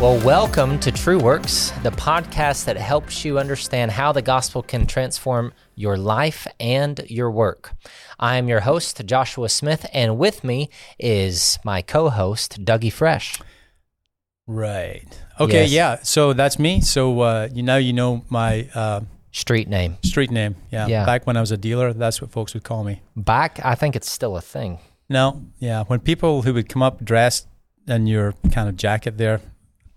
Well, welcome to True Works, the podcast that helps you understand how the gospel can transform your life and your work. I am your host, Joshua Smith, and with me is my co host, Dougie Fresh. Right. Okay. Yes. Yeah. So that's me. So uh, you now you know my uh, Street name. street name. Yeah. Yeah. Back when I was a dealer, that's what folks would call me. Back, I think it's still a thing. No. Yeah. When people who would come up dressed in your kind of jacket there,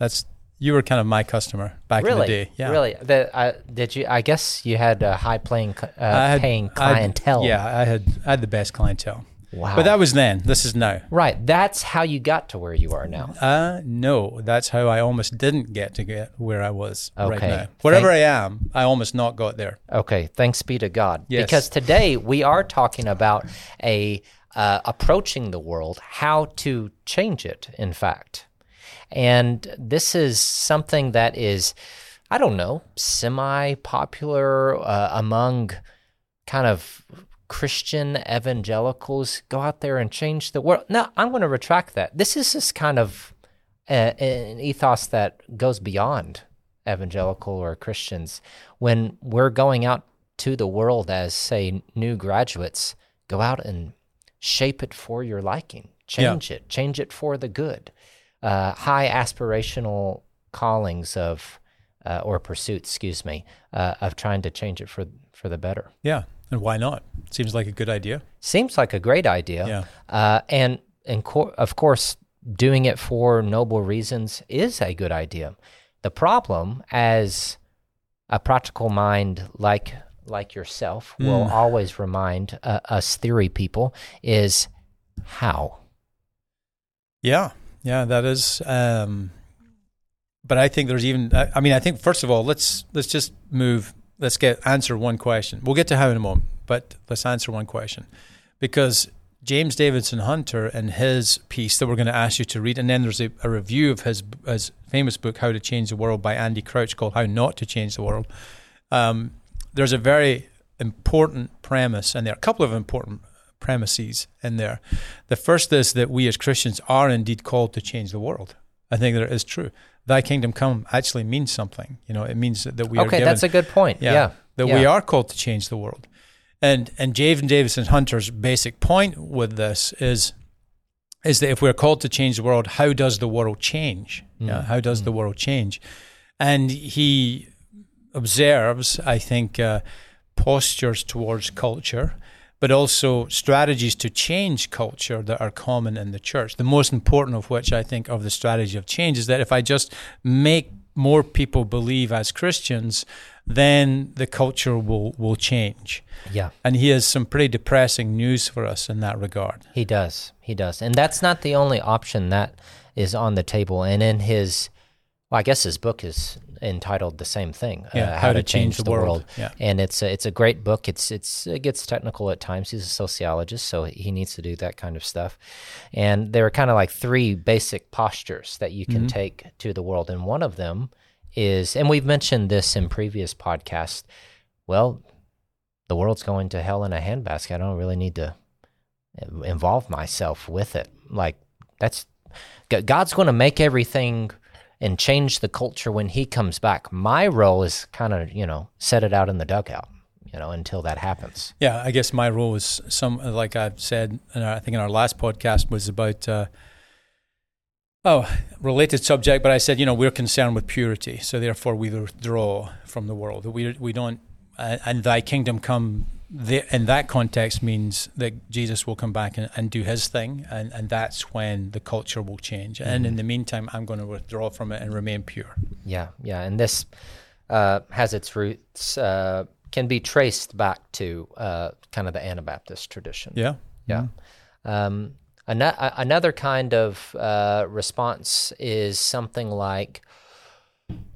that's you were kind of my customer back really? in the day. Yeah. Really? The, uh, did you? I guess you had a high playing, uh, had- paying I clientele. yeah. I had I had the best clientele. Wow. But that was then. This is now. right. That's how you got to where you are now. Uh no, that's how I almost didn't get to get where I was right Okay. now. Wherever Thank- I am, I almost not got there. Okay, thanks be to God. Yes. Because today we are talking about a uh, approaching the world, how to change it. In fact, and this is something that is, I don't know, semi-popular uh, among kind of Christian evangelicals. Go out there and change the world. No, I'm going to retract that. This is just kind of a, an ethos that goes beyond evangelical or Christians. When we're going out to the world as, say, new graduates, go out and shape it for your liking, change it, change it for the good. Uh, high aspirational callings of, uh, or pursuits, excuse me, uh, of trying to change it for for the better. Yeah. And why not? Seems like a good idea. Seems like a great idea. Yeah. Uh, and and co- of course, doing it for noble reasons is a good idea. The problem, as a practical mind like like yourself will always remind uh, us theory people, is how. Yeah, yeah, that is. Um, but I think there's even. I, mean, I think first of all, let's let's just move. Let's get answer one question. We'll get to how in a moment, but let's answer one question because James Davison Hunter and his piece that we're going to ask you to read, and then there's a, a review of his his famous book "How to Change the World" by Andy Crouch called "How Not to Change the World." Um, there's a very important premise, and there are a couple of important premises in there. The first is that we as Christians are indeed called to change the world. I think that is true. Thy kingdom come actually means something. You know, it means that we are Okay, that's a good point. Yeah. that yeah. we are called to change the world. And and James Davison Hunter's basic point with this is is that if we're called to change the world, how does the world change? Yeah, Mm. how does the world change? And he observes, I think, uh, postures towards culture, but also strategies to change culture that are common in the church. The most important of which, I think, of the strategy of change is that if I just make more people believe as Christians, then the culture will, will change. Yeah. And he has some pretty depressing news for us in that regard. He does. He does. And that's not the only option that is on the table. And in his, well, I guess his book is entitled the same thing, uh, Yeah, How, to Change, the, World. Yeah. And it's a, it's a great book. It's it's it gets technical at times. He's a sociologist, so he needs to do that kind of stuff. And there are kind of like three basic postures that you can Mm-hmm. take to the world, and one of them is, and we've mentioned this in previous podcasts. Well, the world's going to hell in a handbasket. I don't really need to involve myself with it. Like that's God's going to make everything and change the culture when He comes back. My role is kind of you know set it out in the dugout, you know, until that happens. Yeah, I guess my role was some, like I've said, and I think in our last podcast was about, uh, oh, related subject, but I said, you know, we're concerned with purity, so therefore we withdraw from the world. We we don't, and Thy kingdom come. The, in that context means that Jesus will come back and, and do His thing, and, and that's when the culture will change. And in the meantime, I'm going to withdraw from it and remain pure. Yeah, yeah, and this uh, has its roots uh, can be traced back to uh, kind of the Anabaptist tradition. Yeah, Yeah. Um, ano- a- another kind of uh, response is something like,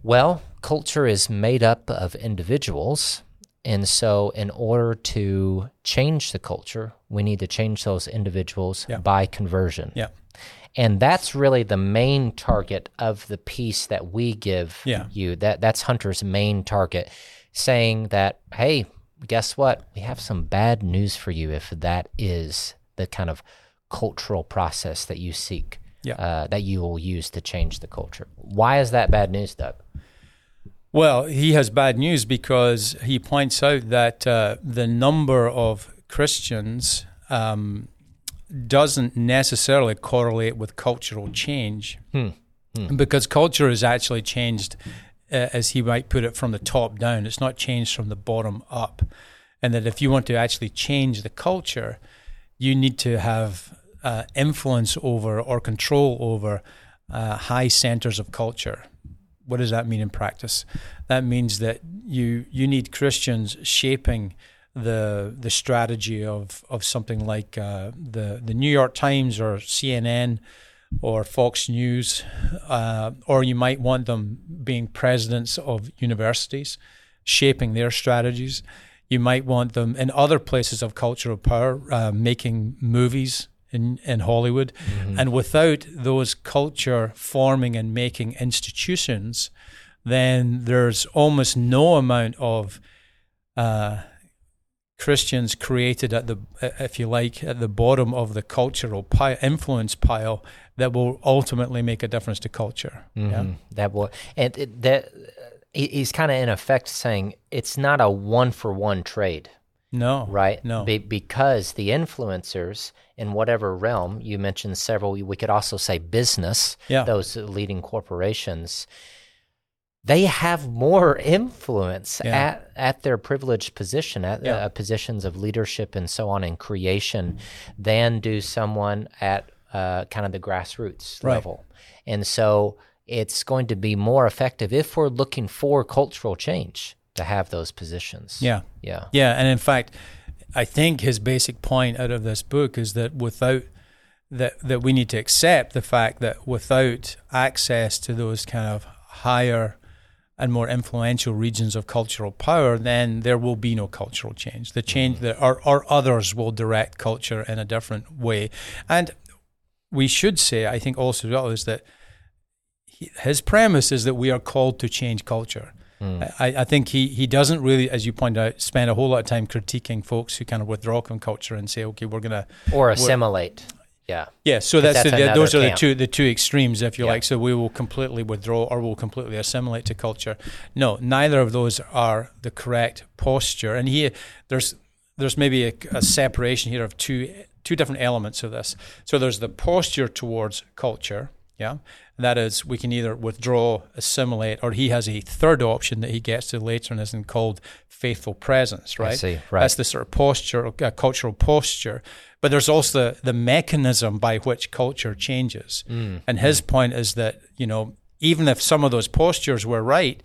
well, culture is made up of individuals. And so, in order to change the culture, we need to change those individuals Yeah. by conversion. yeah, And that's really the main target of the piece that we give Yeah. you. That that's Hunter's main target, saying that, hey, guess what? We have some bad news for you if that is the kind of cultural process that you seek. Yeah. uh, that you will use to change the culture. Why is that bad news, Doug? Well, he has bad news because he points out that uh, the number of Christians um, doesn't necessarily correlate with cultural change because culture is actually changed, uh, as he might put it, from the top down. It's not changed from the bottom up. And that if you want to actually change the culture, you need to have uh, influence over or control over uh, high centers of culture. What does that mean in practice? That means that you you need Christians shaping the the strategy of of something like uh, the the New York Times or CNN or Fox News, uh, or you might want them being presidents of universities, shaping their strategies. You might want them in other places of cultural power, uh, making movies in, in Hollywood. And without those culture forming and making institutions, then there's almost no amount of uh, Christians created at the, if you like, at the bottom of the cultural pile, influence pile that will ultimately make a difference to culture. Yeah. Mhm. That will, and it, that he's kind of in effect saying it's not a one for one trade, No. right? No. Be, because the influencers in whatever realm you mentioned several, we could also say business, Yeah. those leading corporations. They have more influence Yeah. at, at their privileged position, at Yeah. uh, positions of leadership and so on in creation, than do someone at uh, kind of the grassroots Right. level. And so it's going to be more effective if we're looking for cultural change to have those positions. Yeah. Yeah. Yeah, and in fact, I think his basic point out of this book is that without that that we need to accept the fact that without access to those kind of higher and more influential regions of cultural power, then there will be no cultural change. The change mm. that or, or others will direct culture in a different way. And we should say, I think also as well, is that his premise is that we are called to change culture. Mm. I, I think he, he doesn't really, as you point out, spend a whole lot of time critiquing folks who kind of withdraw from culture and say, okay, we're going to Or assimilate. Yeah. yeah, so that's, that's the, another those are the two the two extremes, if you Yeah. like. So we will completely withdraw or we'll completely assimilate to culture. No, neither of those are the correct posture. And here, there's there's maybe a, a separation here of two two different elements of this. So there's the posture towards culture, yeah. And that is, we can either withdraw, assimilate, or he has a third option that he gets to later and called faithful presence, right? see, right. That's the sort of posture, uh, cultural posture. But there's also the, the mechanism by which culture changes. Mm. And his point is that, you know, even if some of those postures were right,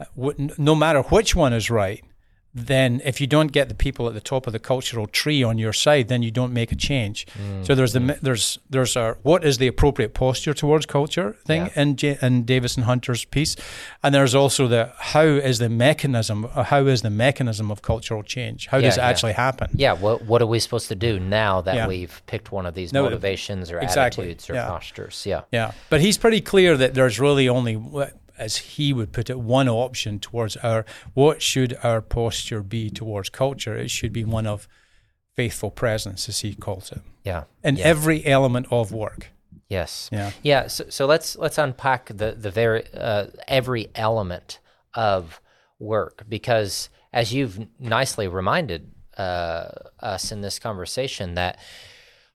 uh, no matter which one is right, then if you don't get the people at the top of the cultural tree on your side, then you don't make a change. Mm. So there's the there's there's a what is the appropriate posture towards culture thing Yeah. in J- in Davison Hunter's piece, and there's also the how is the mechanism uh, how is the mechanism of cultural change? How does it Yeah, yeah. actually happen? Yeah. What What are we supposed to do now that Yeah. we've picked one of these No, motivations or exactly, attitudes or yeah. postures? Yeah. Yeah, but he's pretty clear that there's really only, as he would put it, one option towards our what should our posture be towards culture. It should be one of faithful presence, as he calls it, Yeah. in Yeah. every element of work. Yes. Yeah. Yeah. So, so let's let's unpack the the very uh, every element of work because as you've nicely reminded uh, us in this conversation that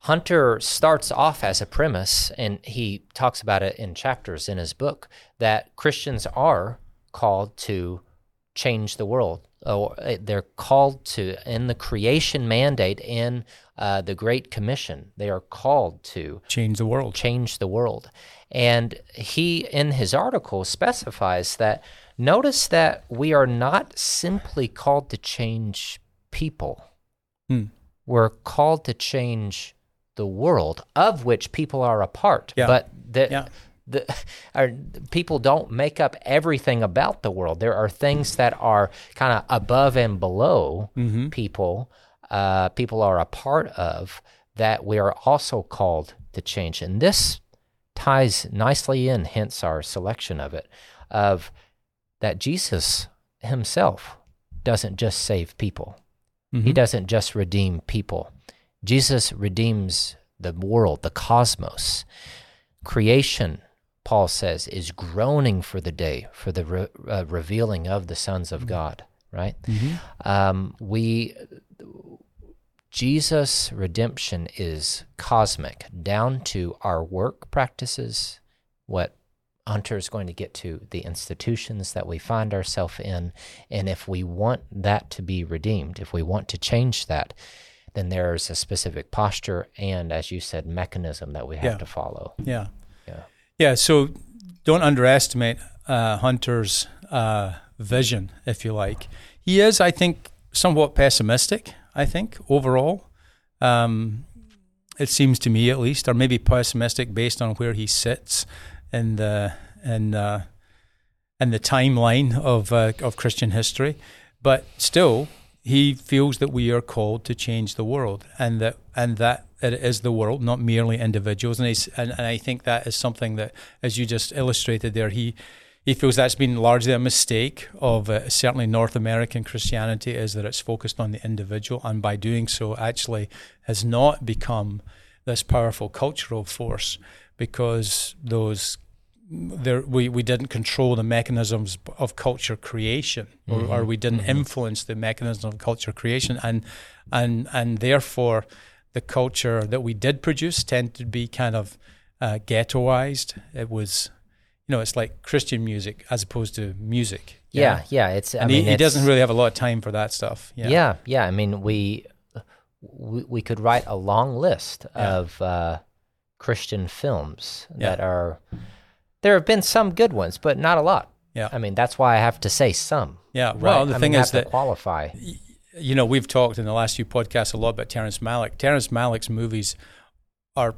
Hunter starts off as a premise, and he talks about it in chapters in his book that Christians are called to change the world. Or uh, they're called to in the creation mandate in uh, the Great Commission. They are called to Change the world. change the world. And he, in his article, specifies that notice that we are not simply called to change people, Hmm. we're called to change the world of which people are a part. Yeah. But the, Yeah. the people don't make up everything about the world. There are things that are kind of above and below Mm-hmm. people. Uh, people are a part of that we are also called to change, and this ties nicely in. Hence our selection of it, of that Jesus Himself doesn't just save people. He doesn't just redeem people. Jesus redeems the world, the cosmos. creation, Paul says, is groaning for the day for the re- uh, revealing of the sons of God. Right? Um, we Jesus' redemption is cosmic, down to our work practices, what Hunter is going to get to, the institutions that we find ourselves in. And if we want that to be redeemed, if we want to change that, then there's a specific posture and, as you said, mechanism that we have Yeah. to follow. Yeah. Yeah. Yeah. So don't underestimate uh, Hunter's uh, vision, if you like. He is, I think, somewhat pessimistic, I think, overall. Um, it seems to me, at least, or maybe pessimistic based on where he sits in the in uh, in the timeline of uh, of Christian history. But still, he feels that we are called to change the world, and that and that it is the world, not merely individuals. And, and and I think that is something that, as you just illustrated there, he he feels that's been largely a mistake of uh, certainly North American Christianity is that it's focused on the individual, and by doing so, actually has not become this powerful cultural force because those there we, we didn't control the mechanisms of culture creation or, or we didn't influence the mechanism of culture creation and and and therefore the culture that we did produce tended to be kind of uh, ghettoized it was you know it's like christian music as opposed to music Yeah, know? yeah. It's I and mean, he, he doesn't really have a lot of time for that stuff yeah Yeah. yeah, I mean, we we, we could write a long list Yeah. of uh, Christian films Yeah. that are. There have been some good ones, but not a lot. Yeah. I mean, that's why I have to say some. yeah Right? well the I thing mean, is that qualify. you know, we've talked in the last few podcasts a lot about Terrence Malick. Terrence Malick's movies are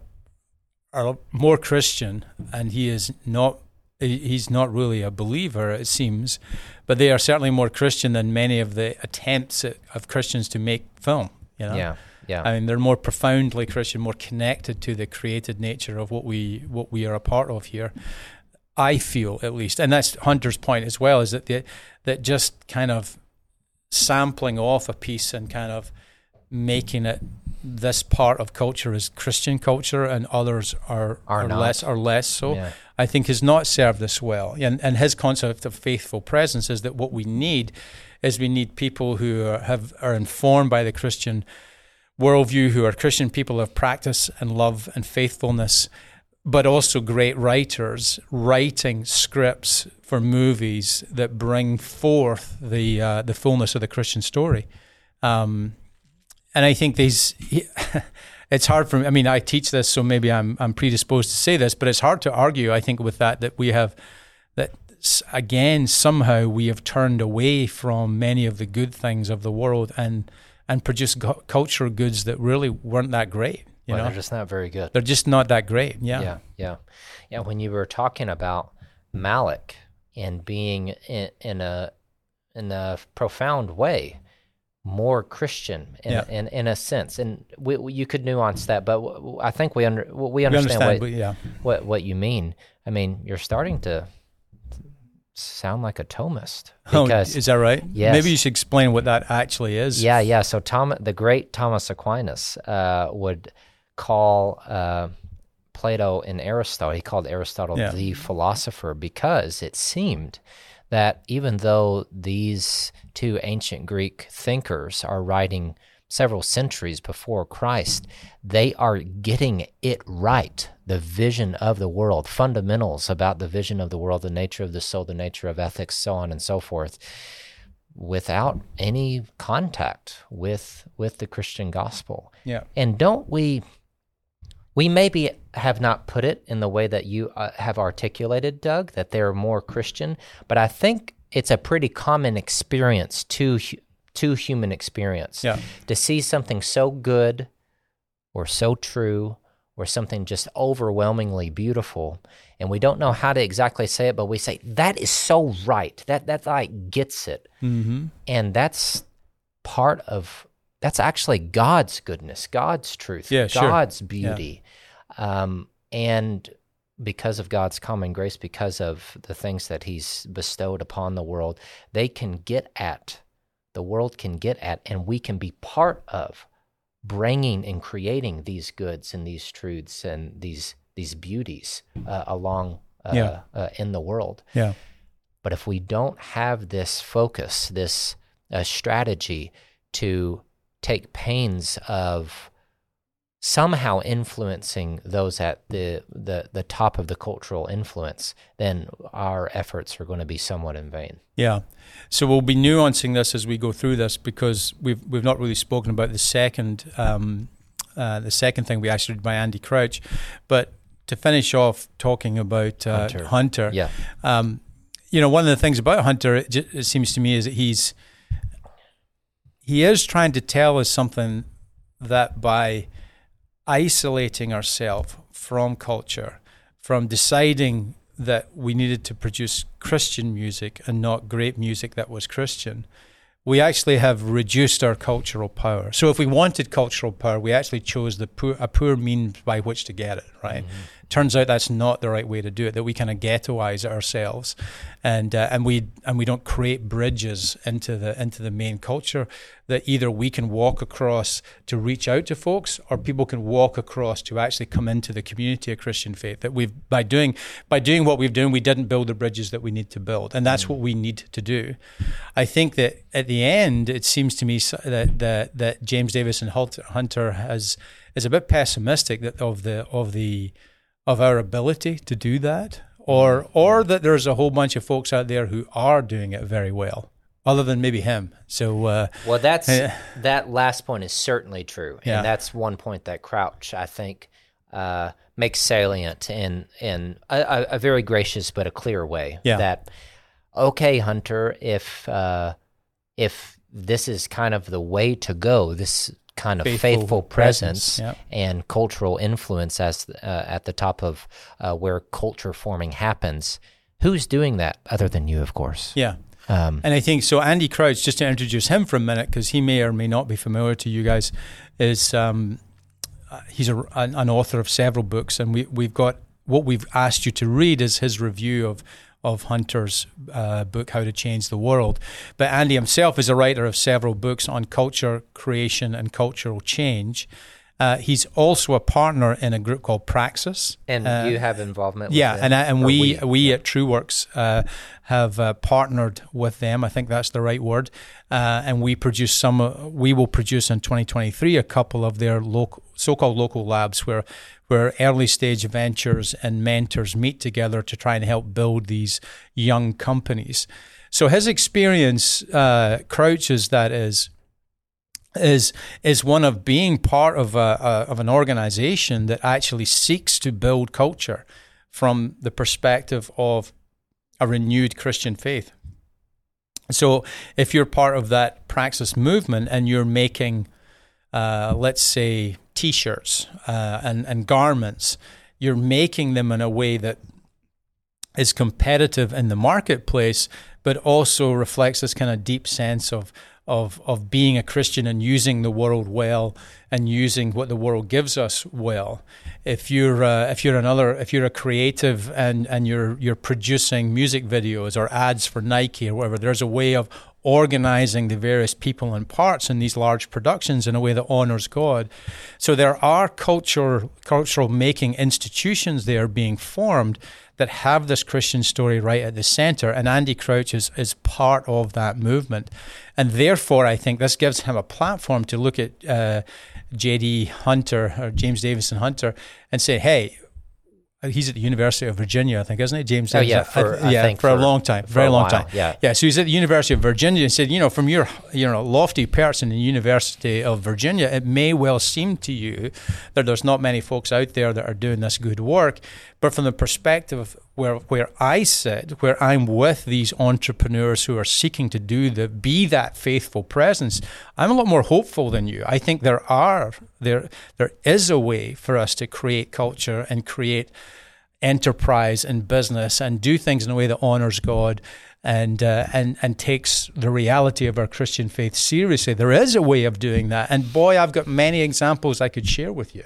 are more Christian, and he is not. He's not really a believer, it seems, but they are certainly more Christian than many of the attempts at- of Christians to make film. You know? Yeah, yeah, I mean, they're more profoundly Christian, more connected to the created nature of what we what we are a part of here. I feel at least, and that's Hunter's point as well, is that the, that just kind of sampling off a piece and kind of making it this part of culture is Christian culture and others are Are not. less are less so. Yeah. I think has not served us well. And and his concept of faithful presence is that what we need is we need people who are, have are informed by the Christian worldview, who are Christian people of practice and love and faithfulness, but also great writers writing scripts for movies that bring forth the uh, the fullness of the Christian story. Um, and I think these. It's hard for me. I mean, I teach this, so maybe I'm I'm predisposed to say this, but it's hard to argue. I think with that that we have that again somehow we have turned away from many of the good things of the world and and produced cu- cultural goods that really weren't that great. You well, know, they're just not very good. they're just not that great. Yeah. yeah, yeah, yeah. When you were talking about Malick and being in, in a in a profound way more Christian in, Yeah. in, in a sense, and we, we- you could nuance that, but w- I think we under we We understand, understand, what, yeah, what what you mean. I mean, you're starting to sound like a Thomist oh, is that right? Yes. Maybe you should explain what that actually is. Yeah, yeah. So Tom, the great Thomas Aquinas, uh, would call uh, Plato and Aristotle. He called Aristotle Yeah. the philosopher because it seemed that even though these two ancient Greek thinkers are writing several centuries before Christ, they are getting it right. The vision of the world, fundamentals about the vision of the world, the nature of the soul, the nature of ethics, so on and so forth without any contact with with the Christian gospel. Yeah. And don't we we maybe have not put it in the way that you uh, have articulated, Doug, that they're more Christian, but I think it's a pretty common experience to to human experience Yeah. to see something so good or so true or something just overwhelmingly beautiful and we don't know how to exactly say it but we say that is so right that that like gets it Mm-hmm. and that's part of that's actually God's goodness, God's truth, Yeah, sure. God's beauty, um, and because of God's common grace, because of the things that He's bestowed upon the world, they can get at the world can get at, and we can be part of bringing and creating these goods and these truths and these these beauties uh, along uh, Yeah. uh, in the world. Yeah. But if we don't have this focus, this uh, strategy to take pains of somehow influencing those at the, the, the top of the cultural influence, then our efforts are going to be somewhat in vain. Yeah. So we'll be nuancing this as we go through this because we've we've not really spoken about the second um, uh, the second thing we actually did by Andy Crouch, but to finish off talking about uh, Hunter. Hunter, Yeah. um, you know, one of the things about Hunter, it, ju- it seems to me, is that he's he is trying to tell us something that by isolating ourselves from culture, from deciding that we needed to produce Christian music and not great music that was Christian, we actually have reduced our cultural power. So if we wanted cultural power, we actually chose the poor, a poor means by which to get it, right? Mm-hmm. Turns out that's not the right way to do it. That we kind of ghettoize ourselves, and uh, and we and we don't create bridges into the into the main culture that either we can walk across to reach out to folks, or people can walk across to actually come into the community of Christian faith. That we've by doing by doing what we've done, we didn't build the bridges that we need to build, and that's what we need to do. I think that at the end, it seems to me that that, that James Davison Hunter, Hunter has is a bit pessimistic that of the of the of our ability to do that, or or that there's a whole bunch of folks out there who are doing it very well, other than maybe him. So uh, Well, that's Yeah. that last point is certainly true, Yeah. and that's one point that Crouch, I think, uh, makes salient in in a, a, a very gracious but a clear way. Yeah. That okay, Hunter, if uh, if this is kind of the way to go, this kind of Faithful faithful, presence, presence, yeah. and cultural influence as uh, at the top of uh, where culture forming happens. Who's doing that other than you, of course? yeah. Um, And I think so. Andy Crouch, just to introduce him for a minute, because he may or may not be familiar to you guys, is um, uh, he's a, an, an author of several books, and we we've got what we've asked you to read is his review of of Hunter's uh, book How to Change the World. But Andy himself is a writer of several books on culture creation and cultural change. Uh, he's also a partner in a group called Praxis. and Uh, you have involvement. yeah, with and them? I- and Or we we, at TrueWorks uh, have uh, partnered with them. I think that's the right word. Uh, and we produce some. Uh, we will produce in 2023 a couple of their local, so-called local labs where where early stage ventures and mentors meet together to try and help build these young companies. So his experience, uh, Crouch's, that is is is one of being part of a, a of an organization that actually seeks to build culture from the perspective of a renewed Christian faith. So, if you're part of that praxis movement and you're making, uh, let's say, T-shirts uh, and and garments, you're making them in a way that is competitive in the marketplace, but also reflects this kind of deep sense of of of being a Christian and using the world well and using what the world gives us well. If you're uh, if you're another if you're a creative and and you're you're producing music videos or ads for Nike or whatever, there's a way of organizing the various people and parts in these large productions in a way that honors God. So there are culture cultural making institutions there being formed that have this Christian story right at the center, and Andy Crouch is, is part of that movement. And therefore, I think this gives him a platform to look at uh, J.D. Hunter or James Davison Hunter and say, hey, Uh, he's at the University of Virginia, I think, isn't it? James Oh, yeah, for- I- I yeah, think for, a long time, for very long while, time. yeah. Yeah, so he's at the University of Virginia and said, you know, from your you know lofty perch in the University of Virginia, it may well seem to you that there's not many folks out there that are doing this good work, but from the perspective where where I sit, where I'm with these entrepreneurs who are seeking to do the be that faithful presence, I'm a lot more hopeful than you. I think there are there there is a way for us to create culture and create enterprise and business and do things in a way that honors God and uh, and and takes the reality of our Christian faith seriously. There is a way of doing that, and boy, I've got many examples I could share with you.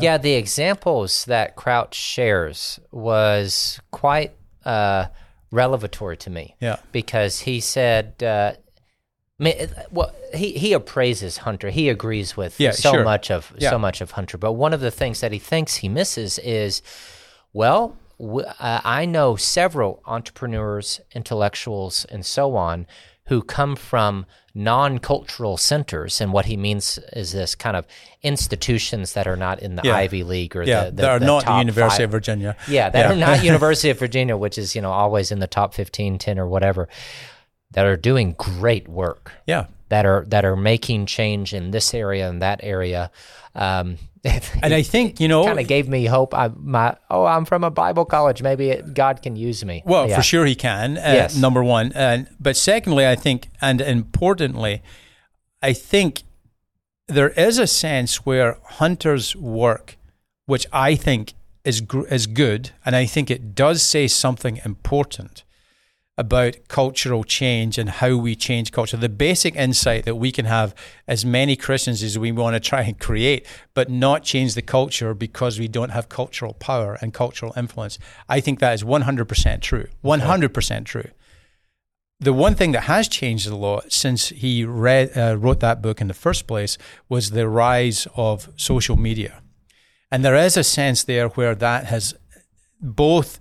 Yeah, the examples that Crouch shares was quite uh, revelatory to me. Yeah. Because he said, uh, well, he he appraises Hunter. He agrees with Yeah, so sure. much of Yeah. so much of Hunter. But one of the things that he thinks he misses is, well, Uh, I know several entrepreneurs, intellectuals, and so on who come from non-cultural centers, and what he means is this kind of institutions that are not in the Yeah. Ivy League or Yeah, the, the, that are the not the University five. of Virginia. Yeah, that Yeah. are not University of Virginia, which is, you know, always in the top 15, 10 or whatever, that are doing great work, Yeah. That are that are making change in this area and that area. Um, And I think, you know, kind of gave me hope. I my oh, I'm from a Bible college. Maybe it, God can use me. Well, Yeah. for sure he can. Uh, Yes. Number one, and but secondly, I think, and importantly, I think there is a sense where Hunter's work, which I think is gr- is good, and I think it does say something important about cultural change and how we change culture. The basic insight that we can have as many Christians as we want to try and create, but not change the culture because we don't have cultural power and cultural influence. I think that is 100% true. 100% true. The one thing that has changed a lot since he read, uh, wrote that book in the first place was the rise of social media. And there is a sense there where that has both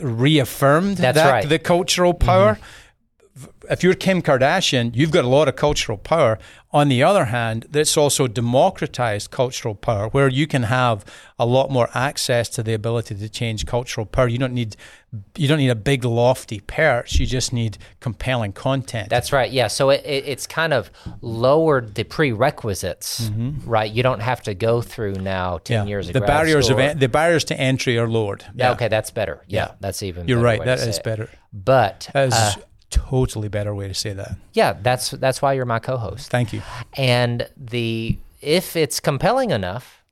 reaffirmed That's that right. the cultural power. Mm-hmm. If you're Kim Kardashian, you've got a lot of cultural power. On the other hand, it's also democratized cultural power, where you can have a lot more access to the ability to change cultural power. You don't need you don't need a big lofty perch. You just need compelling content. That's right. Yeah. So it, it, it's kind of lowered the prerequisites, right? You don't have to go through now 10 years of the barriers of en- the barriers to entry are lowered. Yeah, okay, that's better. Yeah, that's even better. You're right. That is better. But That is uh, totally better way to say that. yeah, that's that's why you're my co-host. Thank you. And the if it's compelling enough,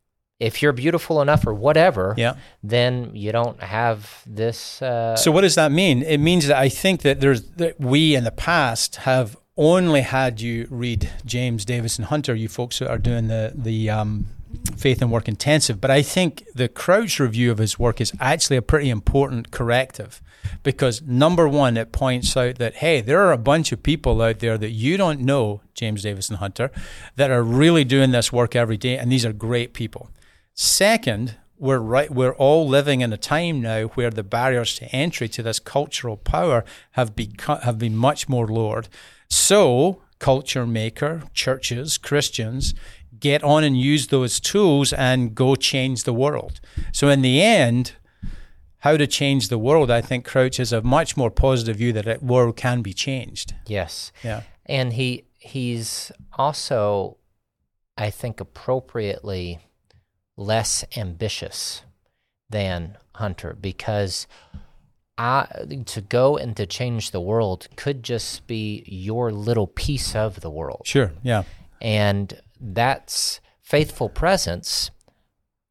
if you're beautiful enough or whatever, Yeah. then you don't have this. Uh, So what does that mean? It means that I think that there's that we in the past have only had you read James Davison Hunter, you folks that are doing the the um, faith and work intensive. But I think the Crouch review of his work is actually a pretty important corrective because number one, it points out that hey, there are a bunch of people out there that you don't know, James Davison Hunter, that are really doing this work every day, and these are great people. Second, we're right we're all living in a time now where the barriers to entry to this cultural power have become have been much more lowered. So culture maker, churches, Christians get on and use those tools and go change the world. So in the end, how to change the world, I think Crouch has a much more positive view that the world can be changed. yes, Yeah. and he he's also, I think, appropriately less ambitious than Hunter because I to go and to change the world could just be your little piece of the world. Sure. Yeah. And that's faithful presence.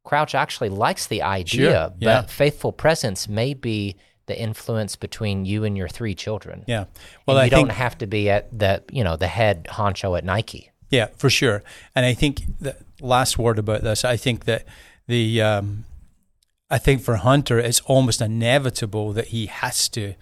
Crouch actually likes the idea, Sure, yeah. but faithful presence may be the influence between you and your three children. Yeah. Well, Well, you I don't think have to be at the you know the head honcho at Nike. Yeah, for sure. And I think the last word about this, I think that the um, I think for Hunter, it's almost inevitable that he has to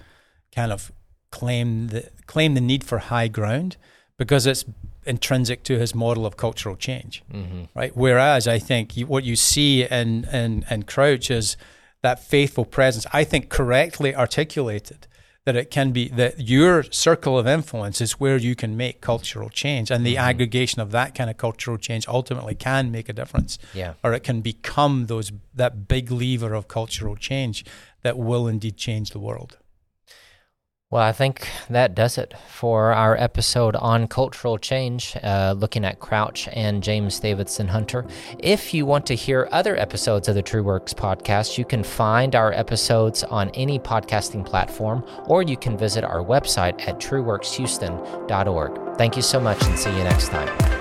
kind of claim the claim the need for high ground because it's intrinsic to his model of cultural change, Mm-hmm. right? Whereas I think you, what you see in, in in Crouch is that faithful presence. I think correctly articulated that it can be that your circle of influence is where you can make cultural change and the aggregation of that kind of cultural change ultimately can make a difference Yeah. or it can become those that big lever of cultural change that will indeed change the world Well, I think that does it for our episode on cultural change, uh, looking at Crouch and James Davison Hunter. If you want to hear other episodes of the True Works podcast, you can find our episodes on any podcasting platform, or you can visit our website at trueworkshouston.org. Thank you so much, and see you next time.